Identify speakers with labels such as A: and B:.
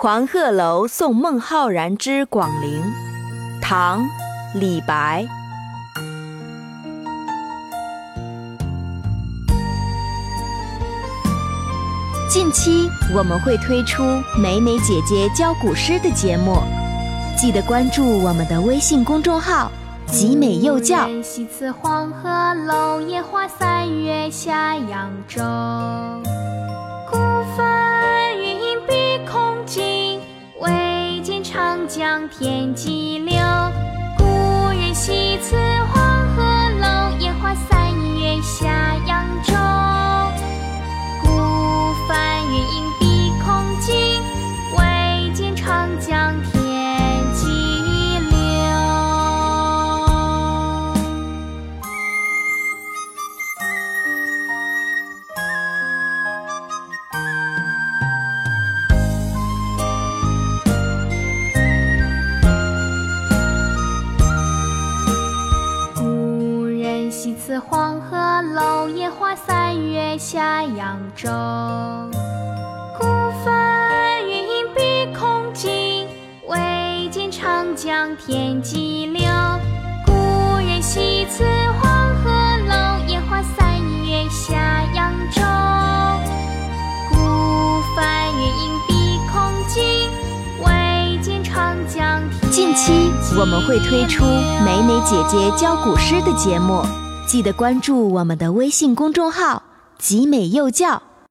A: 黄鹤楼送孟浩然之广陵，唐·李白。近期我们会推出美美姐姐教古诗的节目，记得关注我们的微信公众号“集美幼教”。
B: 西辞黄鹤楼，烟花三月下扬州。向天际流。人西辞黄鹤楼，烟花三月下扬州。孤帆远影碧空尽，唯见长江天际流。故人西辞黄鹤楼，烟花三月下扬州。孤帆远影碧空尽，唯见长江天际流。
A: 近期我们会推出美美姐姐教古诗的节目，记得关注我们的微信公众号“集美幼教”。